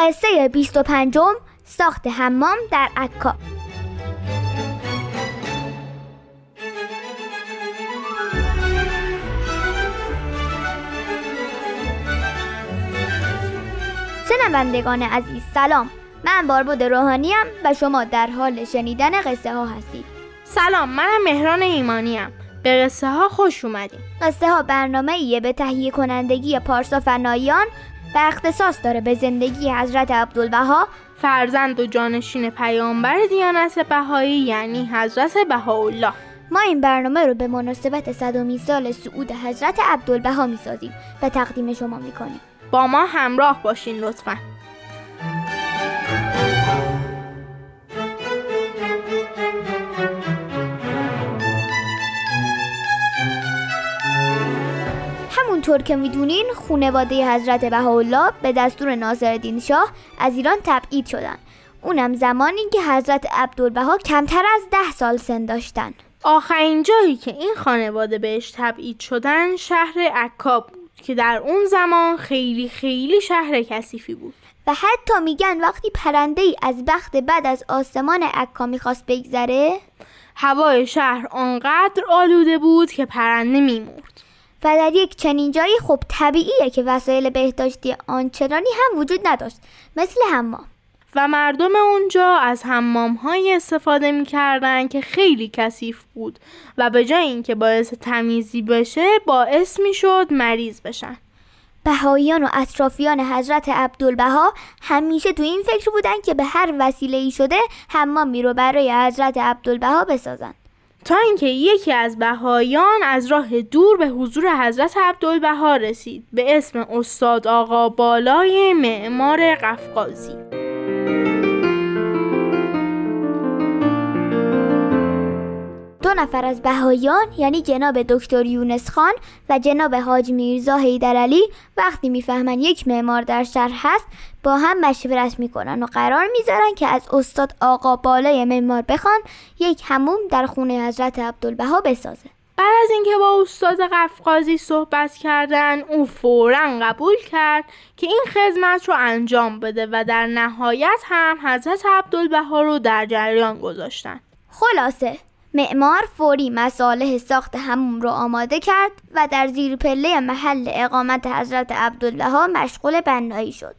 قصه 25 ساخت حمام در عکا. شنوندگان عزیز سلام. من باربود روحانیم و شما در حال شنیدن قصه ها هستید. سلام منم مهران ایمانیم. به قصه ها خوش اومدیم. قصه ها برنامه ایه به تهیه کنندگی پارسا فنایان و اختصاص داره به زندگی حضرت عبدالبها فرزند و جانشین پیامبر دیانت بهایی یعنی حضرت بهاءالله. ما این برنامه رو به مناسبت صدومین سال صعود حضرت عبدالبها می‌سازیم و تقدیم شما می‌کنیم. با ما همراه باشین لطفا. همونطور که می‌دونین خونواده حضرت بهاءالله به دستور ناصرالدین شاه از ایران تبعید شدن. اونم زمانی که حضرت عبدالبها کمتر از ده سال سن داشتن. آخرین جایی که این خانواده بهش تبعید شدن شهر عکا بود که در اون زمان خیلی خیلی شهر کثیفی بود. و حتی میگن وقتی پرنده ای از بخت بعد از آسمان عکا می‌خواست بگذره؟ هوای شهر آنقدر آلوده بود که پرنده میمرد. و در یک چنین جایی خب طبیعیه که وسایل بهداشتی آنچنانی هم وجود نداشت مثل حمام. و مردم اونجا از حمام های استفاده می‌کردن که خیلی کثیف بود و به جای اینکه باعث تمیزی بشه باعث می‌شد مریض بشن. بهاییان و اطرافیان حضرت عبدالبها همیشه تو این فکر بودن که به هر وسیله ای شده حمامی رو برای حضرت عبدالبها بسازن. تا اینکه یکی از بهایان از راه دور به حضور حضرت عبدالبها رسید. به اسم استاد آقا بالای معمار قفقازی. دو نفر از بهایان یعنی جناب دکتر یونس خان و جناب حاج میرزا حیدرعلی وقتی می‌فهمن یک معمار در شهر هست با هم مشورت می‌کنن و قرار می‌ذارن که از استاد آقا بالای معمار بخوان یک هموم در خونه حضرت عبدالبها بسازه. بعد از اینکه با استاد قفقازی صحبت کردن او فورا قبول کرد که این خدمت رو انجام بده و در نهایت هم حضرت عبدالبها رو در جریان گذاشتن. خلاصه معمار فوری مصالح ساخت هموم رو آماده کرد و در زیر پله محل اقامت حضرت عبدالله مشغول بنایی شد.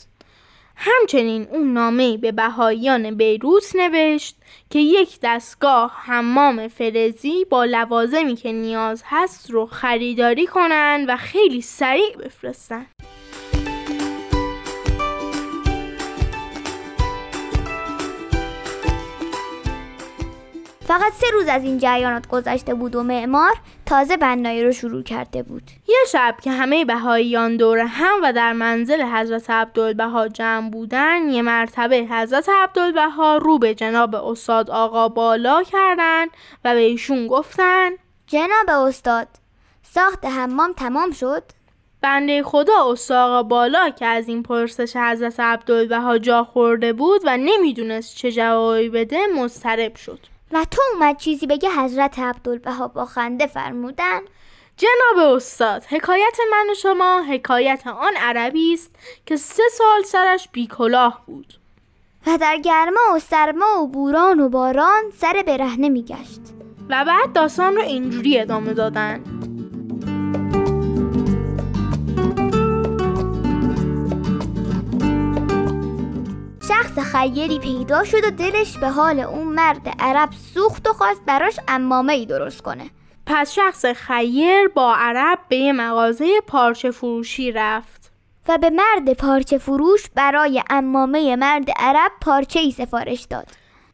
همچنین اون نامه به بهاییان بیروت نوشت که یک دستگاه حمام فلزی با لوازمی که نیاز هست رو خریداری کنن و خیلی سریع بفرستن. فقط سه روز از این جریانات گذشته بود و معمار تازه بنایی رو شروع کرده بود. یه شب که همه بهاییان دور هم و در منزل حضرت عبدالبها جمع بودن یه مرتبه حضرت عبدالبها رو به جناب استاد آقا بالا کردن و به ایشون گفتن جناب استاد ساخت حمام تمام شد؟ بنده خدا استاد آقا بالا که از این پرسش حضرت عبدالبها جا خورده بود و نمی‌دونست چه جوابی بده مضطرب شد. و تو اومد چیزی بگه حضرت عبدالبها با خنده فرمودن. جناب استاد حکایت من و شما حکایت آن عربی است که سه سال سرش بیکلاه بود. و در گرما و سرما و بوران و باران سر برهنه میگشت. و بعد داستان رو اینجوری ادامه دادن. شخص خیری پیدا شد و دلش به حال اون مرد عرب سوخت و خواست براش امامه ای درست کنه. پس شخص خیر با عرب به یه مغازه پارچه فروشی رفت. و به مرد پارچه فروش برای امامه مرد عرب پارچه ای سفارش داد.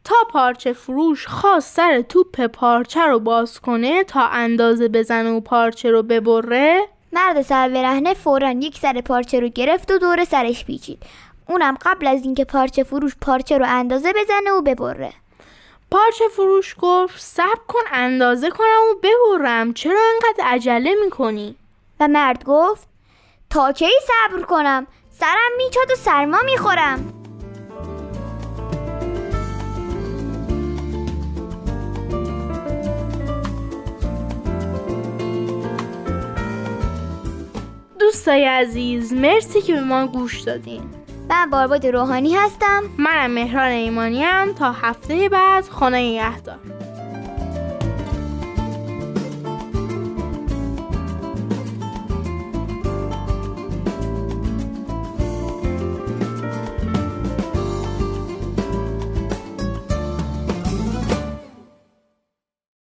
تا پارچه فروش خواست سر توپ پارچه رو باز کنه تا اندازه بزنه و پارچه رو ببره. مرد سر برهنه فورا یک سر پارچه رو گرفت و دور سرش پیچید. اونم قبل از اینکه پارچه فروش پارچه رو اندازه بزنه و ببره. پارچه فروش گفت صبر کن اندازه کنم و ببرم. چرا انقدر عجله می‌کنی؟ و مرد گفت تا کی صبر کنم؟ سرم میچاد و سرما می‌خورم. دوستای عزیز مرسی که به ما گوش دادین. من بارباد روحانی هستم. منم مهران ایمانیم. تا هفته بعد خانه یهدار